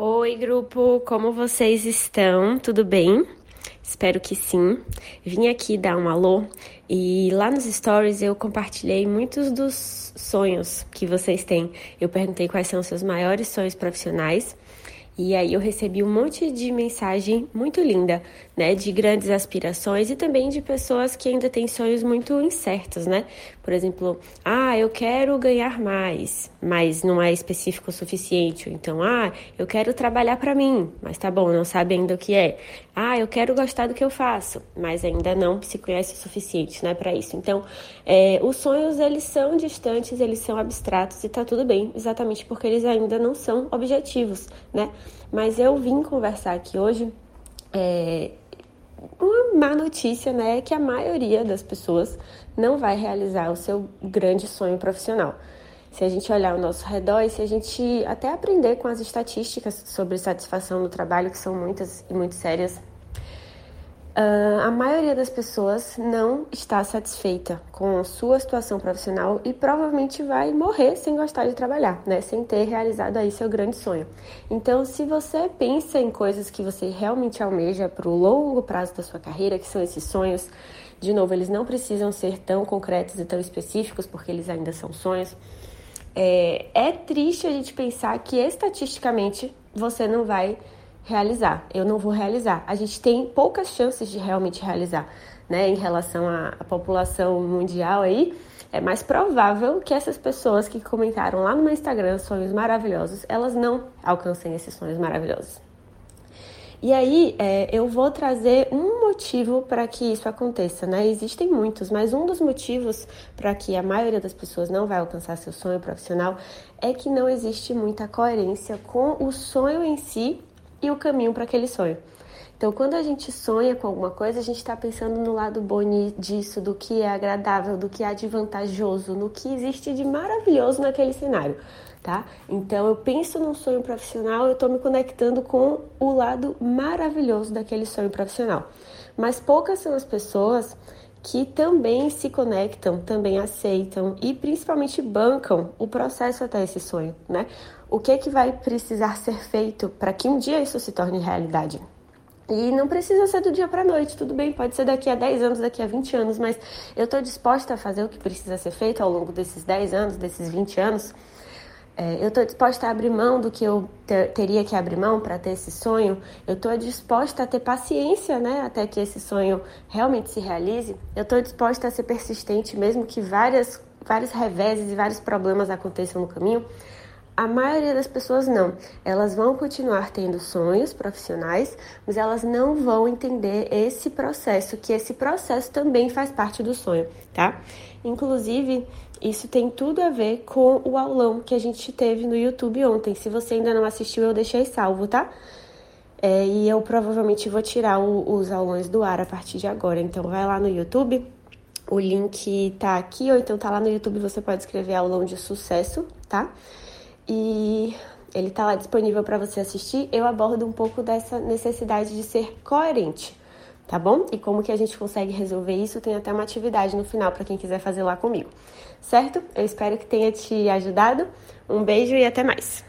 Oi, grupo, como vocês estão? Tudo bem? Espero que sim. Vim aqui dar um alô e lá nos stories eu compartilhei muitos dos sonhos que vocês têm. Eu perguntei quais são os seus maiores sonhos profissionais e aí eu recebi um monte de mensagem muito linda, né, de grandes aspirações e também de pessoas que ainda têm sonhos muito incertos, né? Por exemplo, ah, eu quero ganhar mais, mas não é específico o suficiente. Então, ah, eu quero trabalhar para mim, mas tá bom, não sabe ainda o que é. Ah, eu quero gostar do que eu faço, mas ainda não se conhece o suficiente, né, para isso. Então, é, os sonhos eles são distantes, eles são abstratos e tá tudo bem, exatamente porque eles ainda não são objetivos, né? Mas eu vim conversar aqui hoje. É, uma má notícia, né, é que a maioria das pessoas não vai realizar o seu grande sonho profissional. Se a gente olhar ao nosso redor e se a gente até aprender com as estatísticas sobre satisfação no trabalho, que são muitas e muito sérias, Uh, a maioria das pessoas não está satisfeita com sua situação profissional e provavelmente vai morrer sem gostar de trabalhar, né? Sem ter realizado aí seu grande sonho. Então, se você pensa em coisas que você realmente almeja para o longo prazo da sua carreira, que são esses sonhos, de novo, eles não precisam ser tão concretos e tão específicos, porque eles ainda são sonhos. É, é triste a gente pensar que estatisticamente você não vai realizar, eu não vou realizar. A gente tem poucas chances de realmente realizar, né? Em relação à, à população mundial aí, é mais provável que essas pessoas que comentaram lá no meu Instagram sonhos maravilhosos, elas não alcancem esses sonhos maravilhosos. E aí, é, eu vou trazer um motivo para que isso aconteça, né? Existem muitos, mas um dos motivos para que a maioria das pessoas não vai alcançar seu sonho profissional é que não existe muita coerência com o sonho em si e o caminho para aquele sonho. Então, quando a gente sonha com alguma coisa, a gente está pensando no lado bom disso, do que é agradável, do que há de vantajoso, no que existe de maravilhoso naquele cenário, tá? Então, eu penso num sonho profissional, eu estou me conectando com o lado maravilhoso daquele sonho profissional. Mas poucas são as pessoas que também se conectam, também aceitam e principalmente bancam o processo até esse sonho, né? O que é que vai precisar ser feito para que um dia isso se torne realidade? E não precisa ser do dia para noite, tudo bem, pode ser daqui a 10 anos, daqui a 20 anos, mas eu estou disposta a fazer o que precisa ser feito ao longo desses 10 anos, desses 20 anos. É, eu estou disposta a abrir mão do que eu ter, teria que abrir mão para ter esse sonho. Eu estou disposta a ter paciência, né, até que esse sonho realmente se realize. Eu estou disposta a ser persistente, mesmo que várias, vários reveses e vários problemas aconteçam no caminho. A maioria das pessoas não. Elas vão continuar tendo sonhos profissionais, mas elas não vão entender esse processo, que esse processo também faz parte do sonho, tá? Inclusive, isso tem tudo a ver com o aulão que a gente teve no YouTube ontem. Se você ainda não assistiu, eu deixei salvo, tá? É, e eu provavelmente vou tirar o, os aulões do ar a partir de agora. Então vai lá no YouTube, o link tá aqui, ou então tá lá no YouTube, você pode escrever aulão de sucesso, tá? E ele tá lá disponível para você assistir. Eu abordo um pouco dessa necessidade de ser coerente tá bom? E como que a gente consegue resolver isso? Tem até uma atividade no final para quem quiser fazer lá comigo, certo? Eu espero que tenha te ajudado. Um beijo e até mais.